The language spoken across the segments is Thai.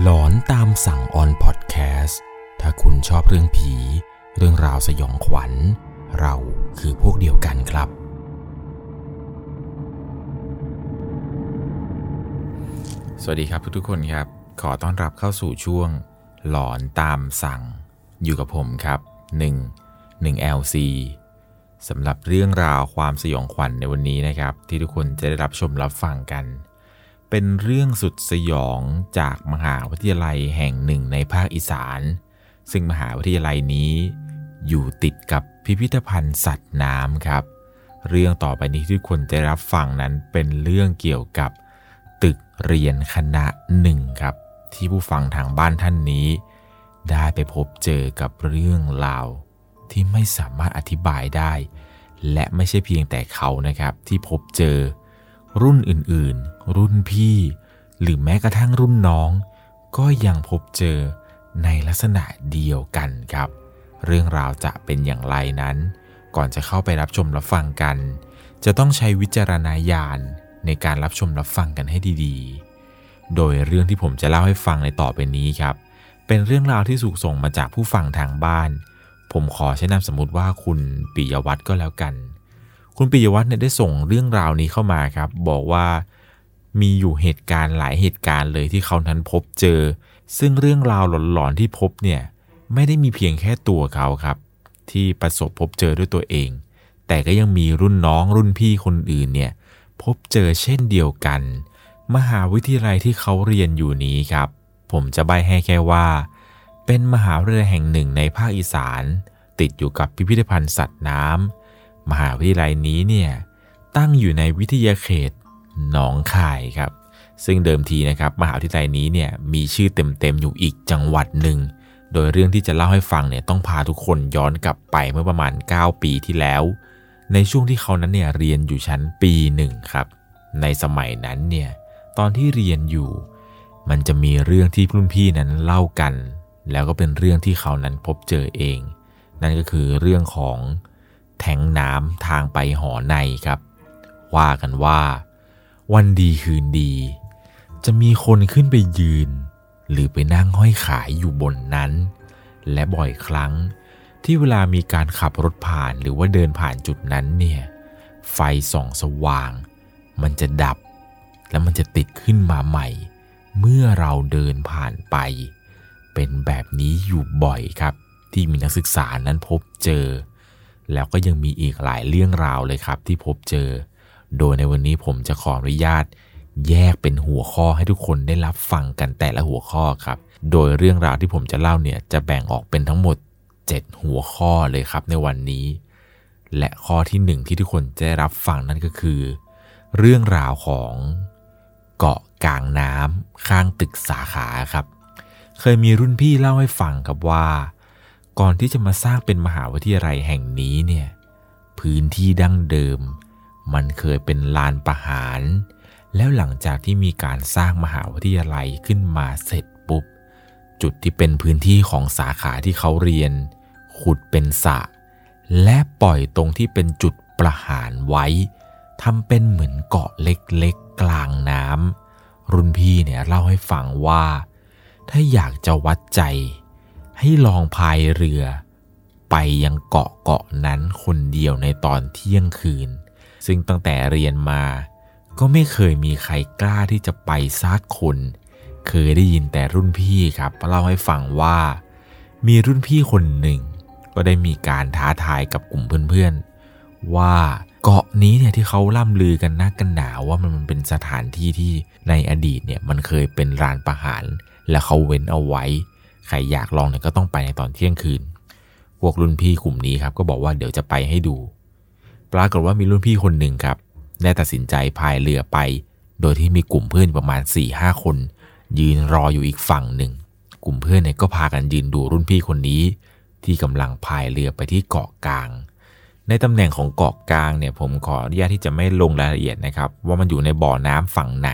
หลอนตามสั่งออนพอดแคสต์ถ้าคุณชอบเรื่องผี เรื่องราวสยองขวัญ เราคือพวกเดียวกันครับ สวัสดีครับทุกๆคนครับ ขอต้อนรับเข้าสู่ช่วง หลอนตามสั่ง อยู่กับผมครับ 1 1 LC สำหรับเรื่องราวความสยองขวัญในวันนี้นะครับ ที่ทุกคนจะได้รับชมรับฟังกัน เป็นเรื่องสุดสยองจากมหาวิทยาลัยแห่งหนึ่งในภาคอีสาน ซึ่งมหาวิทยาลัยนี้อยู่ติดกับพิพิธภัณฑ์สัตว์น้ำครับ เรื่องต่อไปนี้ที่คนจะรับฟังนั้นเป็นเรื่องเกี่ยวกับตึกเรียนคณะหนึ่งครับ ที่ผู้ฟังทางบ้านท่านนี้ ได้ไปพบเจอกับเรื่องราว ที่ไม่สามารถอธิบายได้ และไม่ใช่เพียงแต่เขานะครับที่พบเจอ รุ่นอื่นๆ รุ่นพี่ หรือแม้กระทั่งรุ่นน้อง ก็ยังพบเจอในลักษณะเดียวกันครับ เรื่องราวจะเป็นอย่างไรนั้น ก่อนจะเข้าไปรับชมรับฟังกัน จะต้องใช้วิจารณญาณในการรับชมรับฟังกันให้ดีๆ โดยเรื่องที่ผมจะเล่าให้ฟังในต่อไปนี้ครับ เป็นเรื่องราวที่ถูกส่งมาจากผู้ฟังทางบ้าน ผมขอใช้นามสมมติว่าคุณปิยวัฒน์ก็แล้วกัน คุณปิยวัฒน์เนี่ยได้ส่งเรื่องราวนี้เข้ามาครับ บอกว่า มีอยู่เหตุการณ์หลายเหตุการณ์เลยที่เขานั้นพบเจอ ซึ่งเรื่องราวหลอนๆที่พบเนี่ยไม่ได้มีเพียงแค่ตัวเขาครับ ที่ประสบพบเจอด้วยตัวเอง แต่ก็ยังมีรุ่นน้องรุ่นพี่คนอื่นเนี่ยพบเจอเช่นเดียวกัน มหาวิทยาลัยที่เขาเรียนอยู่นี้ครับ ผมจะใบให้แค่ว่า เป็นมหาวิทยาลัยแห่งหนึ่งในภาคอีสาน ติดอยู่กับพิพิธภัณฑ์สัตว์น้ำมหาวิทยาลัยนี้เนี่ยตั้งอยู่ในวิทยาเขต หนองคายครับ ซึ่งเดิมทีนะครับมหาวิทยาลัยนี้เนี่ยมีชื่อเต็มๆอยู่อีกจังหวัดหนึ่ง โดยเรื่องที่จะเล่าให้ฟังเนี่ยต้องพาทุกคนย้อนกลับไปเมื่อประมาณ 9 ปีที่แล้ว ในช่วงที่เขานั้นเนี่ยเรียนอยู่ชั้นปีหนึ่งครับ ในสมัยนั้นเนี่ยตอนที่เรียนอยู่ มันจะมีเรื่องที่รุ่นพี่นั้นเล่ากัน แล้วก็เป็นเรื่องที่เขานั้นพบเจอเอง นั่นก็คือเรื่องของแทงน้ำทางไปหอในครับ ว่ากันว่า วันดีคืนดี จะมีคนขึ้นไปยืน หรือไปนั่งห้อยขายอยู่บนนั้น และบ่อยครั้งที่เวลามีการขับรถผ่านหรือว่าเดินผ่านจุดนั้นเนี่ย ไฟส่องสว่าง มันจะดับ แล้วมันจะติดขึ้นมาใหม่ เมื่อเราเดินผ่านไป เป็นแบบนี้อยู่บ่อยครับ ที่มีนักศึกษานั้นพบเจอ แล้วก็ยังมีอีกหลายเรื่องราวเลยครับที่พบเจอ โดยในวันนี้ผมจะขออนุญาต แยกเป็นหัวข้อให้ทุกคนได้รับฟังกันแต่ละหัวข้อครับ โดยเรื่องราวที่ผมจะเล่าเนี่ยจะแบ่งออกเป็นทั้งหมด 7 หัวข้อเลยครับในวันนี้ และข้อที่หนึ่งที่ทุกคนจะได้รับฟังนั่นก็คือ เรื่องราวของเกาะกลางน้ำข้างตึกสาขาครับ เคยมีรุ่นพี่เล่าให้ฟังครับว่า ก่อนที่จะมาสร้างเป็นมหาวิทยาลัยแห่งนี้เนี่ยพื้นที่ดั้งเดิม มันเคยเป็นลานประหาร แล้วหลังจากที่มีการสร้างมหาวิทยาลัยขึ้นมาเสร็จปุ๊บ จุดที่เป็นพื้นที่ของสาขาที่เขาเรียน ขุดเป็นสระและปล่อยตรงที่เป็นจุดประหารไว้ทำเป็นเหมือนเกาะเล็กๆกลางน้ำรุ่นพี่เนี่ยเล่าให้ฟังว่า ถ้าอยากจะวัดใจ ให้ลองพายเรือ ไปยังเกาะเกาะนั้นคนเดียวในตอนเที่ยงคืน ซึ่งตั้งแต่เรียนมา ก็ไม่เคยมีใครกล้าที่จะไปซักคน เคยได้ยินแต่รุ่นพี่ครับเล่าให้ฟังว่า มีรุ่นพี่คนหนึ่ง ก็ได้มีการท้าทายกับกลุ่มเพื่อนๆ ว่าเกาะนี้เนี่ยที่เขาล่ำลือกันนักกันหนาว่ามันเป็นสถานที่ที่ในอดีตเนี่ยมันเคยเป็นลานประหาร และเขาเว้นเอาไว้ ใครอยากลองเนี่ยก็ต้องไปในตอนเที่ยงคืนพวกรุ่นพี่กลุ่มนี้ครับก็บอกว่าเดี๋ยวจะไปให้ดู ปรากฏว่ามีรุ่นพี่คนหนึ่งครับได้ตัดสินใจพายเรือไป โดยที่มีกลุ่มเพื่อนประมาณ4ี่ห้าคน ยืนรออยู่อีกฝั่งหนึ่ง กลุ่มเพื่อนเนี่ยก็พากันยืนดูรุ่นพี่คนนี้ ที่กำลังพายเรือไปที่เกาะกลาง ในตำแหน่งของเกาะกลางเนี่ยผมขออนุญาตที่จะไม่ลงรายละเอียดนะครับ ว่ามันอยู่ในบ่อน้ำฝั่งไหน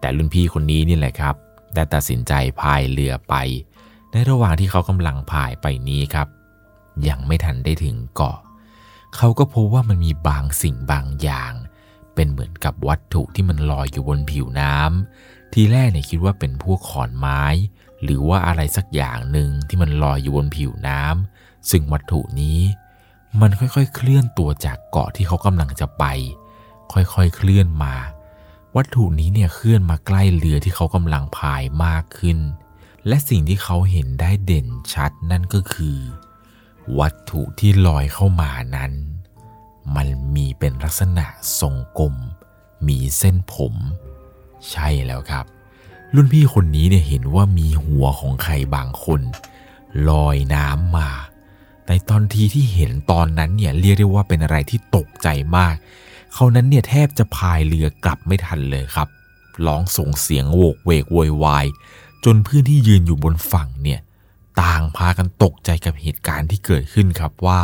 แต่รุ่นพี่คนนี้นี่แหละครับได้ตัดสินใจพายเรือไป ในระหว่างที่เขากำลังพายไปนี้ครับ ยังไม่ทันได้ถึงเกาะ เขาก็พบว่ามันมีบางสิ่งบางอย่างเเป็นเหมือนกับวัตถุที่มันลอยอยู่บนผิวน้ำทีแรกเนี่ยคิดว่าเป็นพวกขอนไม้ หรือว่าอะไรสักอย่างหนึ่งที่มันลอยอยู่บนผิวน้ำซึ่งวัตถุนี้ มันค่อยๆ เคลื่อนตัวจากเกาะที่เขากำลังจะไป ค่อยๆ เคลื่อนมา วัตถุนี้เนี่ยเคลื่อนมาใกล้เรือที่เขากำลังพายมากขึ้น และสิ่งที่เขาเห็นได้เด่นชัดนั่นก็คือ วัตถุที่ลอยเข้ามานั้น มันมีเป็นลักษณะทรงกลม มีเส้นผม ใช่แล้วครับ รุ่นพี่คนนี้เนี่ยเห็นว่ามีหัวของใครบางคน ลอยน้ำมา ในตอนทีที่เห็นตอนนั้นเนี่ยเรียกได้ว่าเป็นอะไรที่ตกใจมาก เขานั้นเนี่ยแทบจะพายเรือกลับไม่ทันเลยครับร้องส่งเสียงโวกเวกโวยวายจนเพื่อนที่ยืนอยู่บนฝั่งเนี่ย ต่างพากันตกใจกับเหตุการณ์ที่เกิดขึ้นครับว่า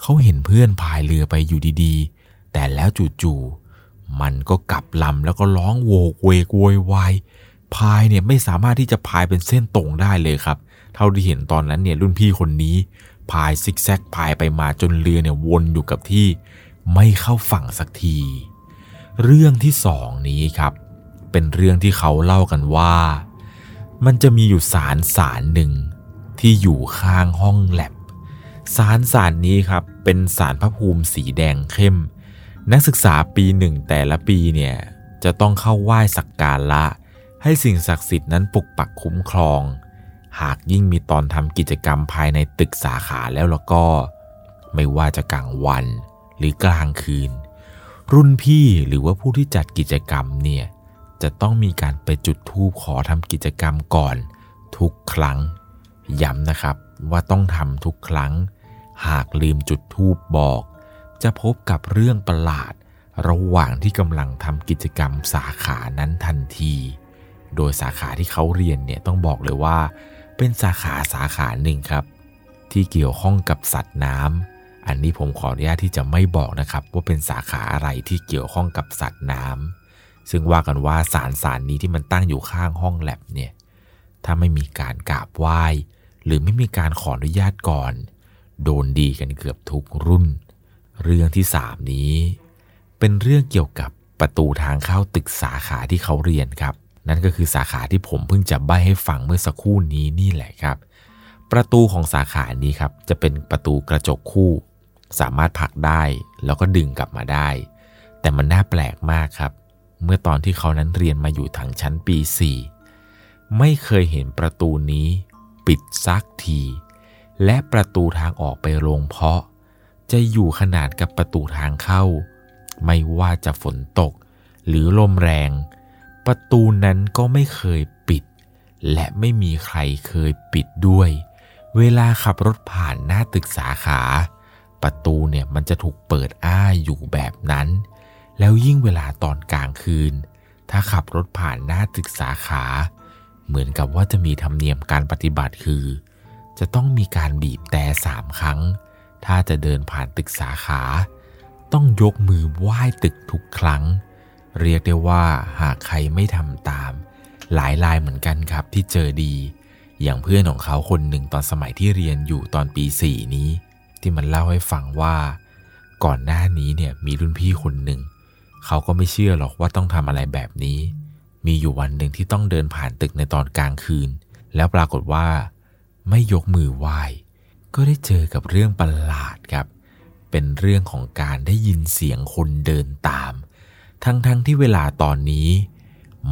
เขาเห็นเพื่อนพายเรือไปอยู่ดีๆ แต่แล้วจู่ๆมันก็กลับลำแล้วก็ร้องโวกเวกโวยวายพายเนี่ยไม่สามารถที่จะพายเป็นเส้นตรงได้เลยครับ เท่าที่เห็นตอนนั้นเนี่ยรุ่นพี่คนนี้พายซิกแซกพายไปมาจนเรือเนี่ยวนอยู่กับที่ ไม่เข้าฝั่งสักที เรื่องที่สองนี้ครับ เป็นเรื่องที่เขาเล่ากันว่า มันจะมีอยู่สารสารหนึ่ง ที่อยู่ข้างห้องแลบสารสารนี้ครับเป็นสารพระภูมิสีแดงเข้ม นักศึกษาปีหนึ่งแต่ละปีเนี่ยจะต้องเข้าไหว้สักการะ ให้สิ่งศักดิ์สิทธิ์นั้นปกปักคุ้มครอง หากยิ่งมีตอนทำกิจกรรมภายในตึกสาขาแล้วแล้วก็ ไม่ว่าจะกลางวันหรือกลางคืน รุ่นพี่หรือว่าผู้ที่จัดกิจกรรมเนี่ยจะต้องมีการไปจุดธูปขอทำกิจกรรมก่อน ทุกครั้ง ย้ำนะครับว่าต้องทำทุกครั้ง หากลืมจุดธูปบอก จะพบกับเรื่องประหลาด ระหว่างที่กำลังทำกิจกรรมสาขานั้นทันที โดยสาขาที่เขาเรียนเนี่ยต้องบอกเลยว่า เป็นสาขาสาขาหนึ่งครับ ที่เกี่ยวข้องกับสัตว์น้ำอันนี้ผมขออนุญาตที่จะไม่บอกนะครับ ว่าเป็นสาขาอะไรที่เกี่ยวข้องกับสัตว์น้ำซึ่งว่ากันว่าสารสารนี้ที่มันตั้งอยู่ข้างห้องแลบเนี่ย ถ้าไม่มีการกราบไหว้ หรือไม่มีการขออนุญาตก่อน โดนดีกันเกือบทุกรุ่น เรื่องที่สามนี้ เป็นเรื่องเกี่ยวกับประตูทางเข้าตึกสาขาที่เขาเรียนครับ นั่นก็คือสาขาที่ผมเพิ่งจะใบให้ฟังเมื่อสักครู่นี้นี่แหละครับ ประตูของสาขานี้ครับ จะเป็นประตูกระจกคู่ สามารถผลักได้แล้วก็ดึงกลับมาได้ แต่มันน่าแปลกมากครับ เมื่อตอนที่เขานั้นเรียนมาอยู่ทางชั้นปี4 ไม่เคยเห็นประตูนี้ ปิดซักที และประตูทางออกไปโรงเพาะ จะอยู่ขนาดกับประตูทางเข้า ไม่ว่าจะฝนตก หรือลมแรง ประตูนั้นก็ไม่เคยปิด และไม่มีใครเคยปิดด้วย เวลาขับรถผ่านหน้าตึกสาขา ประตูเนี่ยมันจะถูกเปิดอ้าอยู่แบบนั้น แล้วยิ่งเวลาตอนกลางคืน ถ้าขับรถผ่านหน้าตึกสาขา เหมือนกับว่าจะมีธรรมเนียมการปฏิบัติคือ จะต้องมีการบีบแต่สามครั้ง ถ้าจะเดินผ่านตึกสาขา ต้องยกมือไหว้ตึกทุกครั้ง เรียกได้ว่าหากใครไม่ทำตาม หลายรายเหมือนกันครับที่เจอดี อย่างเพื่อนของเขาคนหนึ่งตอนสมัยที่เรียนอยู่ตอนปีสี่นี้ ที่มันเล่าให้ฟังว่า ก่อนหน้านี้เนี่ยมีรุ่นพี่คนหนึ่งเขาก็ไม่เชื่อหรอกว่าต้องทำอะไรแบบนี้ มีอยู่วันหนึ่งที่ต้องเดินผ่านตึกในตอนกลางคืน แล้วปรากฏว่า ไม่ยกมือไหว้ก็ได้เจอกับเรื่องประหลาดครับ เป็นเรื่องของการได้ยินเสียงคนเดินตาม ทั้งๆทที่เวลาตอนนี้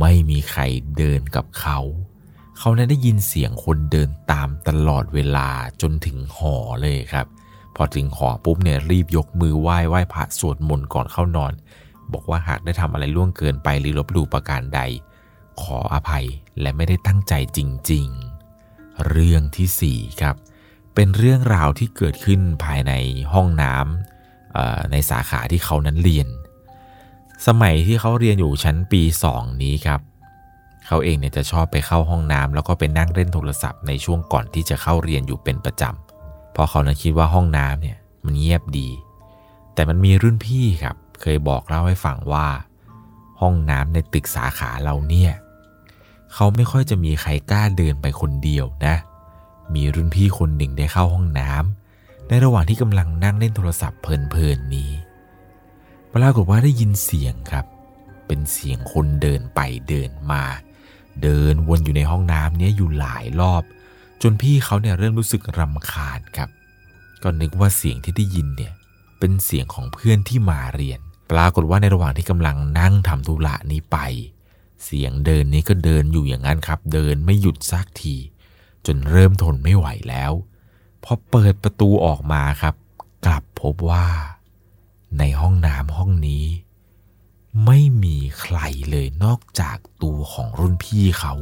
ไม่มีใครเดินกับเขา เขานั้นได้ยินเสียงคนเดินตามตลอดเวลาจนถึงหอเลยครับ พอถึงหอปุ๊บเนี่ยรีบยกมือไหว้ไหว้พระสวดมนต์ก่อนเข้านอน บอกว่าหากได้ทำอะไรล่วงเกินไปหรือลบหลู่ประการใด ขออภัยและไม่ได้ตั้งใจจริง ๆ เรื่องที่ 4 ครับ เป็นเรื่องราวที่เกิดขึ้นภายในห้องน้ำในสาขาที่เขานั้นเรียน สมัยที่เขาเรียนอยู่ชั้นปี 2 นี้ครับ เขาเองเนี่ยจะชอบไปเข้าห้องน้ำแล้วก็ไปนั่งเล่นโทรศัพท์ในช่วงก่อนที่จะเข้าเรียนอยู่เป็นประจำเพราะเขานั้นคิดว่าห้องน้ำเนี่ยมันเงียบดี แต่มันมีรุ่นพี่ครับ เคยบอกเล่าให้ฟังว่า ห้องน้ำในตึกสาขาเราเนี่ยเขาไม่ค่อยจะมีใครกล้าเดินไปคนเดียวนะ มีรุ่นพี่คนหนึ่งได้เข้าห้องน้ำในระหว่างที่กำลังนั่งเล่นโทรศัพท์เพลินๆนี้ปรากฏว่าได้ยินเสียงครับ เป็นเสียงคนเดินไปเดินมา เดินวนอยู่ในห้องน้ำเนี้ยอยู่หลายรอบ จนพี่เขาเนี่ยเริ่มรู้สึกรำคาญครับ ก็นึกว่าเสียงที่ได้ยินเนี่ยเป็นเสียงของเพื่อนที่มาเรียน ปรากฏว่าในระหว่างที่กำลังนั่งทำธุระนี้ไป เสียงเดินนี้ก็เดินอยู่อย่างนั้นครับ เดินไม่หยุดสักที จนเริ่มทนไม่ไหวแล้วพอเปิดประตูออกมาครับ กลับพบว่า ในห้องน้ำห้องนี้ ไม่มีใครเลยนอกจากตัวของรุ่นพี่เขา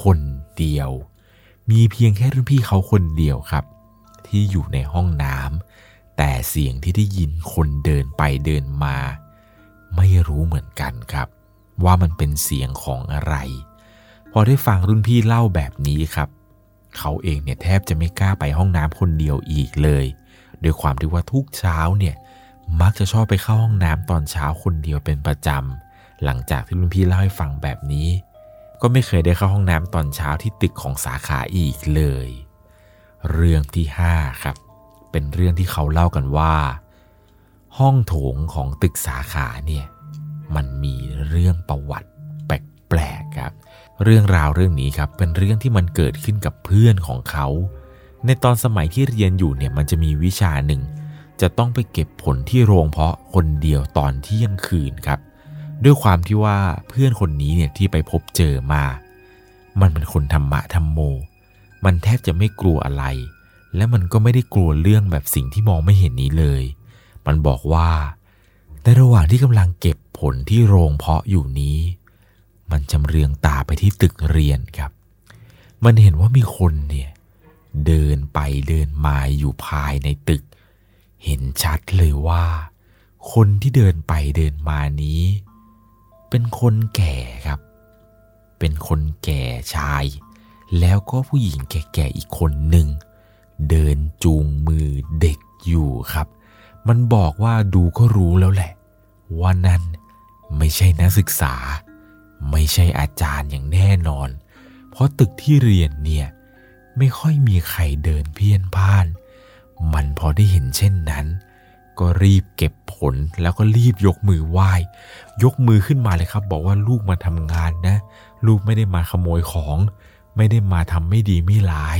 คนเดียว มีเพียงแค่รุ่นพี่เขาคนเดียวครับ ที่อยู่ในห้องน้ำ แต่เสียงที่ได้ยินคนเดินไปเดินมา ไม่รู้เหมือนกันครับ ว่ามันเป็นเสียงของอะไร พอได้ฟังรุ่นพี่เล่าแบบนี้ครับ เขาเองเนี่ยแทบจะไม่กล้าไปห้องน้ำคนเดียวอีกเลยโดยความที่ว่าทุกเช้าเนี่ยมักจะชอบไปเข้าห้องน้ำตอนเช้าคนเดียวเป็นประจำหลังจากที่รุ่นพี่เล่าให้ฟังแบบนี้ ก็ไม่เคยได้เข้าห้องน้ำตอนเช้าที่ตึกของสาขาอีกเลย เรื่องที่ 5 ครับ เป็นเรื่องที่เขาเล่ากันว่า ห้องโถงของตึกสาขาเนี่ยมันมีเรื่องประวัติแปลกๆครับ เรื่องราวเรื่องนี้ครับเป็นเรื่องที่มันเกิดขึ้นกับเพื่อนของเขา ในตอนสมัยที่เรียนอยู่เนี่ยมันจะมีวิชาหนึ่ง จะต้องไปเก็บผลที่โรงเพาะคนเดียวตอนเที่ยงคืนครับ ด้วยความที่ว่าเพื่อนคนนี้เนี่ยที่ไปพบเจอมา มันเป็นคนธรรมะธรรมโม มันแทบจะไม่กลัวอะไร และมันก็ไม่ได้กลัวเรื่องแบบสิ่งที่มองไม่เห็นนี้เลย มันบอกว่า ในระหว่างที่กำลังเก็บผลที่โรงเพาะอยู่นี้ มันจำเรืองตาไปที่ตึกเรียนครับ มันเห็นว่ามีคนเนี่ยเดินไปเดินมาอยู่ภายในตึก เห็นชัดเลยว่า คนที่เดินไปเดินมานี้ เป็นคนแก่ครับ เป็นคนแก่ชาย แล้วก็ผู้หญิงแก่ๆอีกคนหนึ่ง เดินจูงมือเด็กอยู่ครับ มันบอกว่าดูก็รู้แล้วแหละ ว่านั่นไม่ใช่นักศึกษา ไม่ใช่อาจารย์อย่างแน่นอน เพราะตึกที่เรียนเนี่ยไม่ค่อยมีใครเดินเพี้ยนพ่าน มันพอได้เห็นเช่นนั้น ก็รีบเก็บผลแล้วก็รีบยกมือไหว้ ยกมือขึ้นมาเลยครับ บอกว่าลูกมาทำงานนะ ลูกไม่ได้มาขโมยของ ไม่ได้มาทำไม่ดีไม่ร้าย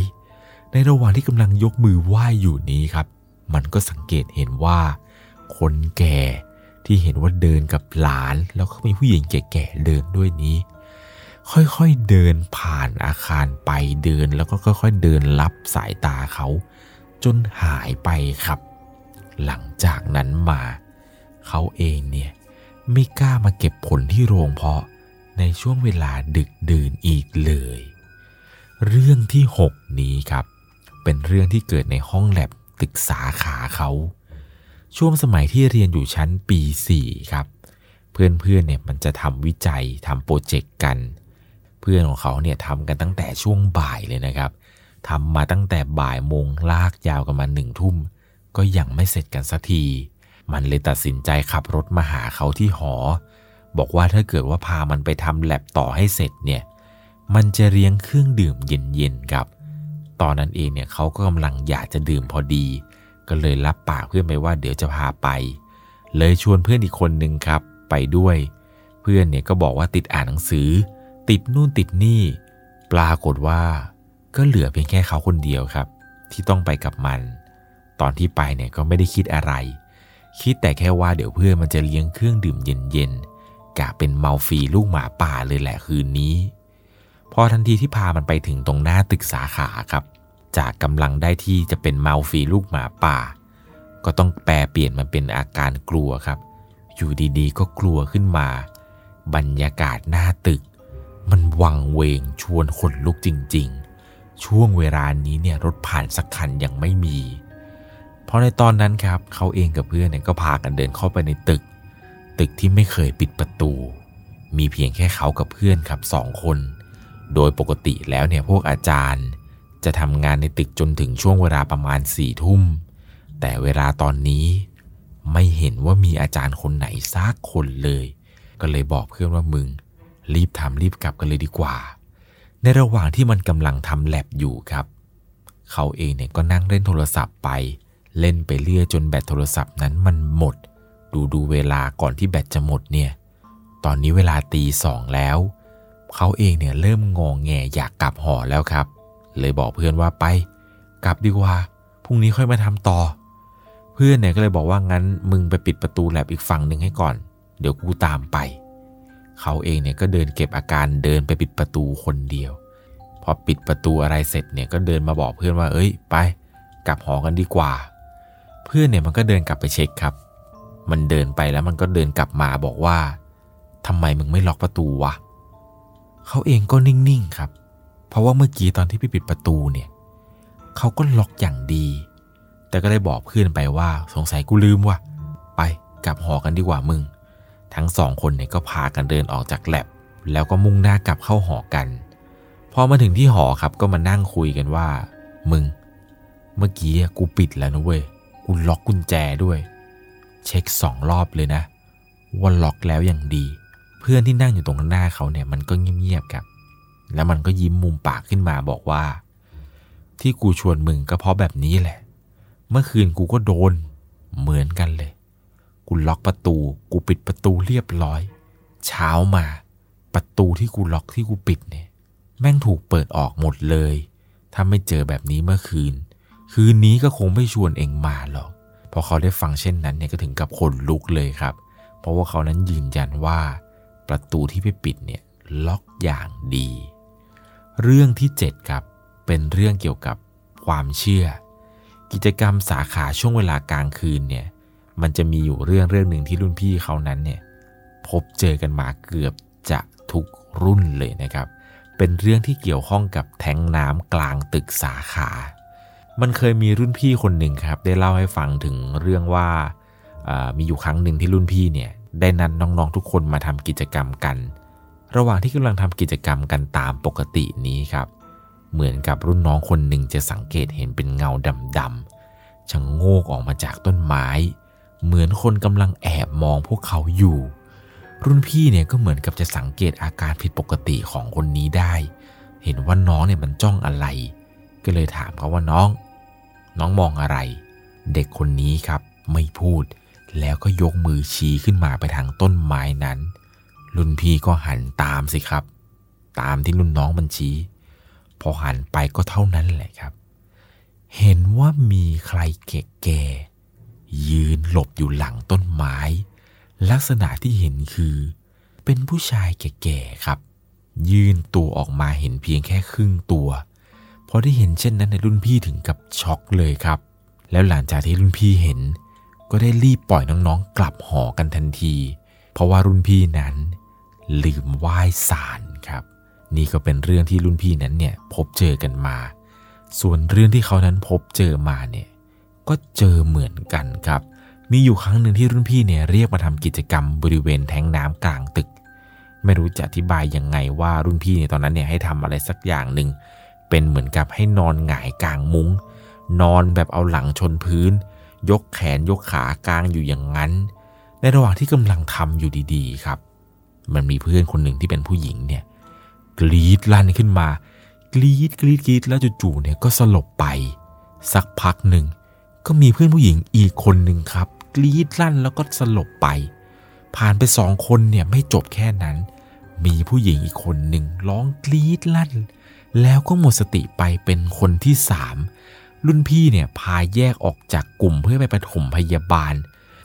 ในระหว่างที่กำลังยกมือไหว้อยู่นี้ครับ มันก็สังเกตเห็นว่า คนแก่ที่เห็นว่าเดินกับหลาน แล้วก็มีผู้หญิงแก่ๆเดินด้วยนี้ ค่อยๆเดินผ่านอาคารไปเดินแล้วก็ค่อย ๆ เดินลับสายตาเขา จนหายไปครับ หลังจากนั้นมา เขาเองเนี่ยไม่กล้ามาเก็บผลที่โรงเพาะในช่วงเวลาดึกดื่นอีกเลย เรื่องที่ 6 นี้ครับ เป็นเรื่องที่เกิดในห้องแลบตึกสาขาเขา ช่วงสมัยที่เรียนอยู่ชั้นปี 4 ครับ เพื่อนๆเนี่ยมันจะทำวิจัยทำโปรเจกต์กัน เพื่อนของเขาเนี่ยทำกันตั้งแต่ช่วงบ่ายเลยนะครับทำมาตั้งแต่บ่ายโมงลากยาวกันมาหนึ่งทุ่ม ก็ยังไม่เสร็จกันสักที มันเลยตัดสินใจขับรถมาหาเขาที่หอ บอกว่าถ้าเกิดว่าพามันไปทำแลบต่อให้เสร็จเนี่ย มันจะเลี้ยงเครื่องดื่มเย็นๆครับ ตอนนั้นเองเนี่ยเขาก็กำลังอยากจะดื่มพอดี ก็เลยรับปากเพื่อนไปว่าเดี๋ยวจะพาไป เลยชวนเพื่อนอีกคนนึงครับไปด้วย เพื่อนเนี่ยก็บอกว่าติดอ่านหนังสือ ติดนู่นติดนี่ ปรากฏว่า ก็เหลือเพียงแค่เขาคนเดียวครับ ที่ต้องไปกับมัน ตอนที่ไปเนี่ยก็ไม่ได้คิดอะไร คิดแต่แค่ว่าเดี๋ยวเพื่อนมันจะเลี้ยงเครื่องดื่มเย็นๆกะเป็นเมาฟรีลูกหมาป่าเลยแหละคืนนี้ อทันทีที่พามันไปถึงตรงหน้าตึกสาขาครับ จากกำลังได้ที่จะเป็นเมาฟีลูกหมาป่า ก็ต้องแปลเปลี่ยนมันเป็นอาการกลัวครับ อยู่ดีๆ ก็กลัวขึ้นมา บรรยากาศหน้าตึก มันวังเวงชวนขนลุกจริง ๆ ช่วงเวลานี้เนี่ยรถผ่านสักคันยังไม่มี เพราะในตอนนั้นครับเขาเองกับเพื่อนเนี่ยก็พากันเดินเข้าไปในตึก ตึกที่ไม่เคยปิดประตู มีเพียงแค่เขากับเพื่อนครับสองคน โดยปกติแล้วเนี่ยพวกอาจารย์จะทำงานในตึกจนถึงช่วงเวลาประมาณสี่ทุ่ม แต่เวลาตอนนี้ไม่เห็นว่ามีอาจารย์คนไหนซักคนเลย ก็เลยบอกเพื่อนว่ามึง รีบทำรีบกลับกันเลยดีกว่า ในระหว่างที่มันกำลังทำแลบอยู่ครับ เขาเองเนี่ยก็นั่งเล่นโทรศัพท์ไป เล่นไปเรื่อยจนแบตโทรศัพท์นั้นมันหมด ดูดูเวลาก่อนที่แบตจะหมดเนี่ย ตอนนี้เวลาตีสองแล้ว เขาเองเนี่ยเริ่มงองแงอยากกลับหอแล้วครับ เลยบอกเพื่อนว่าไป กลับดีกว่าพรุ่งนี้ค่อยมาทำต่อ เพื่อนเนี่ยก็เลยบอกว่างั้นมึงไปปิดประตูแลบอีกฝั่งหนึ่งให้ก่อน เดี๋ยวกูตามไป เขาเองเนี่ยก็เดินเก็บอาการเดินไปปิดประตูคนเดียว พอปิดประตูอะไรเสร็จเนี่ยก็เดินมาบอกเพื่อนว่า เอ้ย ไป กลับหอกันดีกว่า เพื่อนเนี่ยมันก็เดินกลับไปเช็คครับ มันเดินไปแล้วมันก็เดินกลับมาบอกว่าทำไมมึงไม่ล็อกประตูวะ เขาเองก็นิ่งๆครับ เพราะว่าเมื่อกี้ตอนที่ไปปิดประตูเนี่ยเขาก็ล็อกอย่างดี แต่ก็ได้บอกเพื่อนไปว่าสงสัยกูลืมว่ะ ไปกลับหอกันดีกว่ามึง ทั้งสองคนเนี่ยก็พากันเดินออกจากแลบแล้วก็มุ่งหน้ากลับเข้าหอกัน พอมาถึงที่หอครับก็มานั่งคุยกันว่า มึง เมื่อกี้กูปิดแล้วนะเว้ย กูล็อกกุญแจด้วย เช็คสองรอบเลยนะ ว่าล็อกแล้วอย่างดี พื่อนที่นั่งอยู่ตรงหน้าเขาเนี่ยมันก็เงียบๆครับ แล้วมันก็ยิ้มมุมปากขึ้นมาบอกว่า ที่กูชวนมึงก็เพราะแบบนี้แหละ เมื่อคืนกูก็โดนเหมือนกันเลย กูล็อกประตู กูปิดประตูเรียบร้อย เช้ามา ประตูที่กูล็อกที่กูปิดเนี่ย แม่งถูกเปิดออกหมดเลย ถ้าไม่เจอแบบนี้เมื่อคืน คืนนี้ก็คงไม่ชวนเองมาหรอกพอเขาได้ฟังเช่นนั้นเนี่ยก็ถึงกับขนลุกเลยครับ เพราะว่าเขานั้นยืนยันว่า ประตูที่ไปปิดเนี่ยล็อกอย่างดี เรื่องที่ 7 ครับ เป็นเรื่องเกี่ยวกับความเชื่อ กิจกรรมสาขาช่วงเวลากลางคืนเนี่ยมันจะมีอยู่เรื่องเรื่องหนึ่งที่รุ่นพี่เขานั้นเนี่ยพบเจอกันมาเกือบจะทุกรุ่นเลยนะครับ เป็นเรื่องที่เกี่ยวข้องกับแทงน้ำกลางตึกสาขา มันเคยมีรุ่นพี่คนหนึ่งครับ ได้เล่าให้ฟังถึงเรื่องว่ามีอยู่ครั้งหนึ่งที่รุ่นพี่เนี่ย ได้นัดนน้องๆทุกคนมาทำกิจกรรมกัน ระหว่างที่กำลังทำกิจกรรมกันตามปกตินี้ครับ เหมือนกับรุ่นน้องคนหนึ่งจะสังเกตเห็นเป็นเงาดำๆชะโงกออกมาจากต้นไม้ เหมือนคนกำลังแอบมองพวกเขาอยู่ รุ่นพี่เนี่ยก็เหมือนกับจะสังเกตอาการผิดปกติของคนนี้ได้ เห็นว่าน้องเนี่ยมันจ้องอะไร ก็เลยถามเขาว่าน้อง น้องมองอะไร เด็กคนนี้ครับไม่พูด แล้วก็ยกมือชี้ขึ้นมาไปทางต้นไม้นั้น รุ่นพี่ก็หันตามสิครับ ตามที่รุ่นน้องมันชี้ พอหันไปก็เท่านั้นแหละครับ เห็นว่ามีใครเก่ๆยืนหลบอยู่หลังต้นไม้ ลักษณะที่เห็นคือ เป็นผู้ชายแก่ๆครับ ยืนตัวออกมาเห็นเพียงแค่ครึ่งตัวพอได้เห็นเช่นนั้นในรุ่นพี่ถึงกับช็อกเลยครับ แล้วหลังจากที่รุ่นพี่เห็น ก็ได้รีบปล่อยน้องๆ กลับหอกันทันที เพราะว่ารุ่นพี่นั้นลืมไหว้สารครับ นี่ก็เป็นเรื่องที่รุ่นพี่นั้นเนี่ยพบเจอกันมา ส่วนเรื่องที่เขานั้นพบเจอมาเนี่ยก็เจอเหมือนกันครับ มีอยู่ครั้งหนึ่งที่รุ่นพี่เนี่ยเรียกมาทำกิจกรรมบริเวณแทงน้ำกลางตึก ไม่รู้จะอธิบายยังไงว่ารุ่นพี่เนี่ยตอนนั้นเนี่ยให้ทำอะไรสักอย่างหนึ่งเป็นเหมือนกับให้นอนหงายกลางมุง้ง นอนแบบเอาหลังชนพื้น ยกแขนยกขากลางอยู่อย่างนั้น ในระหว่างที่กำลังทำอยู่ดีๆ ครับ มันมีเพื่อนคนหนึ่งที่เป็นผู้หญิงเนี่ยกรีดลั่นขึ้นมา กรีดกรีดกรีดแล้วจู่ๆเนี่ยก็สลบไป สักพักหนึ่งก็มีเพื่อนผู้หญิงอีกคนหนึ่งครับ กรีดลั่นแล้วก็สลบไป ผ่านไปสองคนเนี่ยไม่จบแค่นั้น มีผู้หญิงอีกคนหนึ่งร้องกรีดลั่น แล้วก็หมดสติไปเป็นคนที่สาม รุ่นพี่เนี่ยพาแยกออกจากกลุ่มเพื่อไปปฐมพยาบาล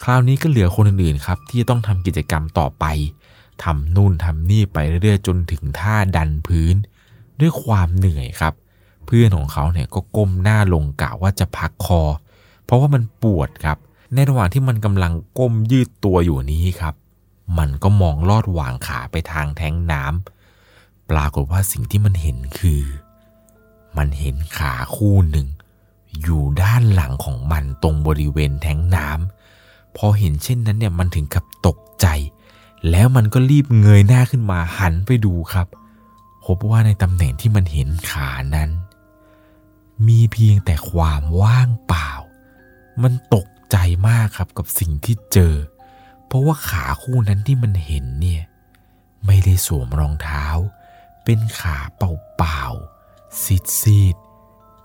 คราวนี้ก็เหลือคนอื่นๆครับ ที่จะต้องทำกิจกรรมต่อไปทำนู่นทำนี่ไปเรื่อยๆจนถึงท่าดันพื้น ด้วยความเหนื่อยครับ เพื่อนของเขาเนี่ยก็ก้มหน้าลงกะว่าจะพักคอ เพราะว่ามันปวดครับ ในระหว่างที่มันกำลังก้มยืดตัวอยู่นี้ครับ มันก็มองลอดหว่างขาไปทางแท้งน้ำปรากฏว่าสิ่งที่มันเห็นคือ มันเห็นขาคู่หนึ่ง อยู่ด้านหลังของมันตรงบริเวณแทงน้ำพอเห็นเช่นนั้นเนี่ยมันถึงกับตกใจ แล้วมันก็รีบเงยหน้าขึ้นมาหันไปดูครับ พบว่าในตำแหน่งที่มันเห็นขานั้น มีเพียงแต่ความว่างเปล่า มันตกใจมากครับกับสิ่งที่เจอ เพราะว่าขาคู่นั้นที่มันเห็นเนี่ยไม่ได้สวมรองเท้า เป็นขาเปล่าๆซีด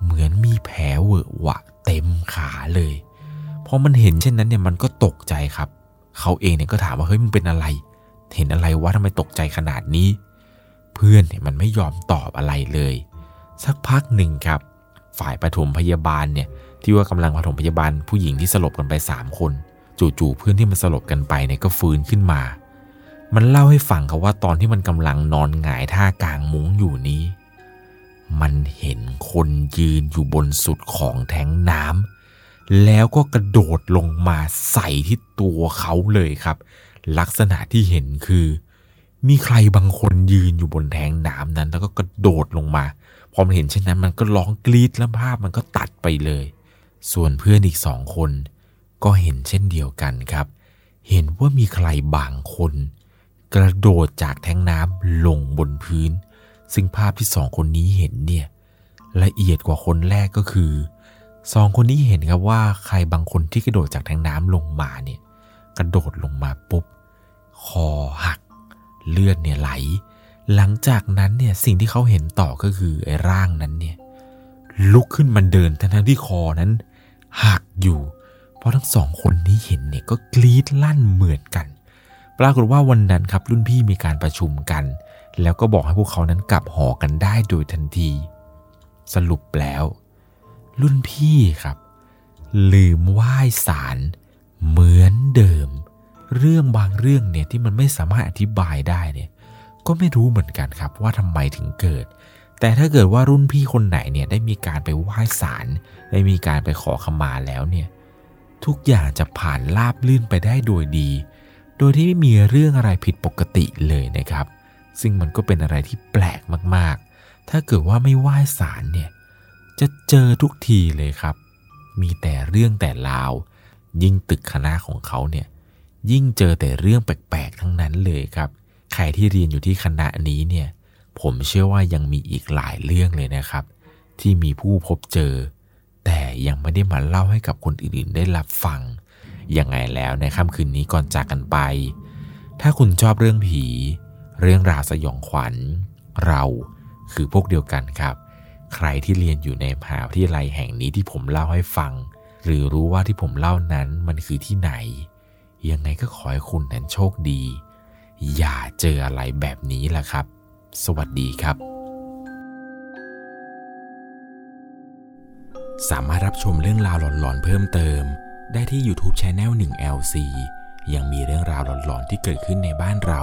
เหมือนมีแผลเวอะหวะเต็มขาเลยพอมันเห็นเช่นนั้นเนี่ยมันก็ตกใจครับ เขาเองเนี่ยก็ถามว่าเฮ้ยมึงเป็นอะไร เห็นอะไรวะทำไมตกใจขนาดนี้ เพื่อนเนี่ยมันไม่ยอมตอบอะไรเลย สักพักหนึ่งครับ ฝ่ายปฐมพยาบาลเนี่ยที่ว่ากำลังปฐมพยาบาลผู้หญิงที่สลบกันไปสามคน จู่ๆเพื่อนที่มันสลบกันไปเนี่ยก็ฟื้นขึ้นมา มันเล่าให้ฟังครับว่าตอนที่มันกำลังนอนหงายท่ากลางมุ้งอยู่นี้ มันเห็นคนยืนอยู่บนสุดของแทงน้ำแล้วก็กระโดดลงมาใส่ที่ตัวเขาเลยครับ ลักษณะที่เห็นคือ มีใครบางคนยืนอยู่บนแทงน้ำนั้น แล้วก็กระโดดลงมา พอมันเห็นเช่นนั้นมันก็ร้องกรีดแล้วภาพมันก็ตัดไปเลย ส่วนเพื่อนอีกสองคน ก็เห็นเช่นเดียวกันครับ เห็นว่ามีใครบางคน กระโดดจากแทงน้ำลงบนพื้น ซึ่งภาพที่สองคนนี้เห็นเนี่ยละเอียดกว่าคนแรกก็คือสองคนนี้เห็นครับว่าใครบางคนที่กระโดดจากแทงน้ำลงมาเนี่ยกระโดดลงมาปุ๊บคอหัก เลือดเนี่ยไหล หลังจากนั้นเนี่ยสิ่งที่เขาเห็นต่อก็คือไอ้ร่างนั้นเนี่ยลุกขึ้นมาเดินทั้งที่คอนั้นหักอยู่ เพราะทั้งสองคนนี้เห็นเนี่ยก็กรีดลั่นเหมือนกัน ปรากฏว่าวันนั้นครับรุ่นพี่มีการประชุมกัน แล้วก็บอกให้พวกเขานั้นกลับหอกันได้โดยทันที สรุปแล้ว รุ่นพี่ครับ ลืมไหว้สารเหมือนเดิม เรื่องบางเรื่องเนี่ยที่มันไม่สามารถอธิบายได้เนี่ยก็ไม่รู้เหมือนกันครับว่าทำไมถึงเกิด แต่ถ้าเกิดว่ารุ่นพี่คนไหนเนี่ยได้มีการไปไหว้ศาลได้มีการไปขอขมาแล้วเนี่ยทุกอย่างจะผ่านราบลื่นไปได้โดยดี โดยที่ไม่มีเรื่องอะไรผิดปกติเลยนะครับ ซึ่งมันก็เป็นอะไรที่แปลกมากๆ ถ้าเกิดว่าไม่ไหว้ศาลเนี่ยจะเจอทุกทีเลยครับ มีแต่เรื่องแต่ราว ยิ่งตึกคณะของเขาเนี่ยยิ่งเจอแต่เรื่องแปลกๆ ทั้งนั้นเลยครับ ใครที่เรียนอยู่ที่คณะนี้เนี่ยผมเชื่อว่ายังมีอีกหลายเรื่องเลยนะครับ ที่มีผู้พบเจอ แต่ยังไม่ได้มาเล่าให้กับคนอื่นๆ ได้รับฟัง ยังไงแล้วในค่ำคืนนี้ก่อนจากกันไป ถ้าคุณชอบเรื่องผี เรื่องราวสยองขวัญ เราคือพวกเดียวกันครับ ใครที่เรียนอยู่ในมหาวิทยาลัยแห่งนี้ที่ผมเล่าให้ฟัง หรือรู้ว่าที่ผมเล่านั้นมันคือที่ไหน ยังไงก็ขอให้คุณนั้นโชคดี อย่าเจออะไรแบบนี้ล่ะครับ สวัสดีครับ สามารถรับชมเรื่องราวหลอนๆเพิ่มเติม ได้ที่ YouTube Channel 1 LC ยังมีเรื่องราวหลอนๆที่เกิดขึ้นในบ้านเรา